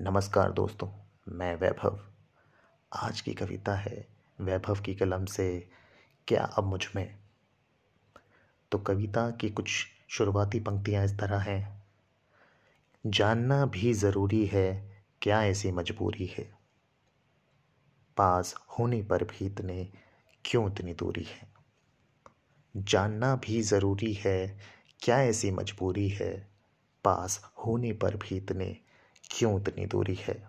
नमस्कार दोस्तों, मैं वैभव। आज की कविता है वैभव की कलम से, क्या अब मुझमें? तो कविता की कुछ शुरुआती पंक्तियाँ इस तरह हैं। जानना भी ज़रूरी है क्या ऐसी मजबूरी है। पास होने पर भी इतने क्यों इतनी दूरी है? जानना भी ज़रूरी है क्या ऐसी मजबूरी है। पास होने पर भी इतने क्यों इतनी दूरी है?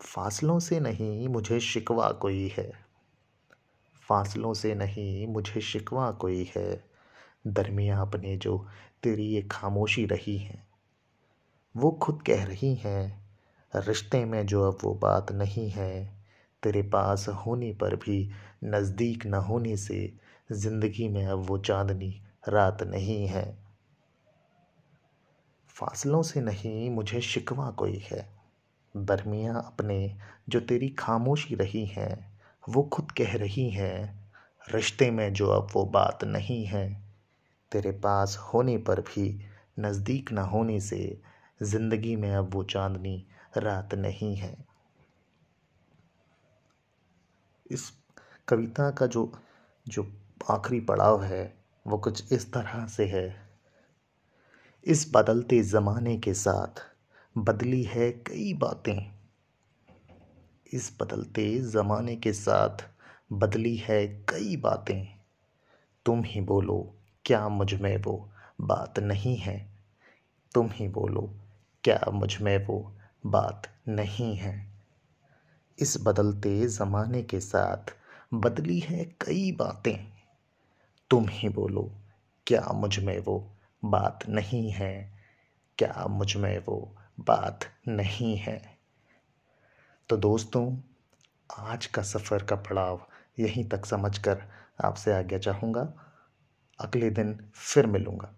फासलों से नहीं मुझे शिकवा कोई है। फासलों से नहीं मुझे शिकवा कोई है। दरमिया अपने जो तेरी ये खामोशी रही है, वो खुद कह रही हैं, रिश्ते में जो अब वो बात नहीं है, तेरे पास होने पर भी नज़दीक न होने से ज़िंदगी में अब वो चांदनी रात नहीं है। फासलों से नहीं मुझे शिकवा कोई है। दरमिया अपने जो तेरी खामोशी रही हैं, वो खुद कह रही हैं, रिश्ते में जो अब वो बात नहीं है। तेरे पास होने पर भी नज़दीक ना होने से ज़िंदगी में अब वो चांदनी रात नहीं है। इस कविता का जो जो आखिरी पड़ाव है, वो कुछ इस तरह से है। इस बदलते ज़माने के साथ बदली है कई बातें। इस बदलते ज़माने के साथ बदली है कई बातें। तुम ही बोलो, क्या मुझमें वो बात नहीं है? तुम ही बोलो, क्या मुझमें वो बात नहीं है? इस बदलते ज़माने के साथ बदली है कई बातें। तुम ही बोलो, क्या मुझमें वो बात नहीं है। क्या मुझमें वो बात नहीं है? तो दोस्तों, आज का सफ़र का पड़ाव यहीं तक समझकर आपसे आज्ञा चाहूँगा। अगले दिन फिर मिलूँगा।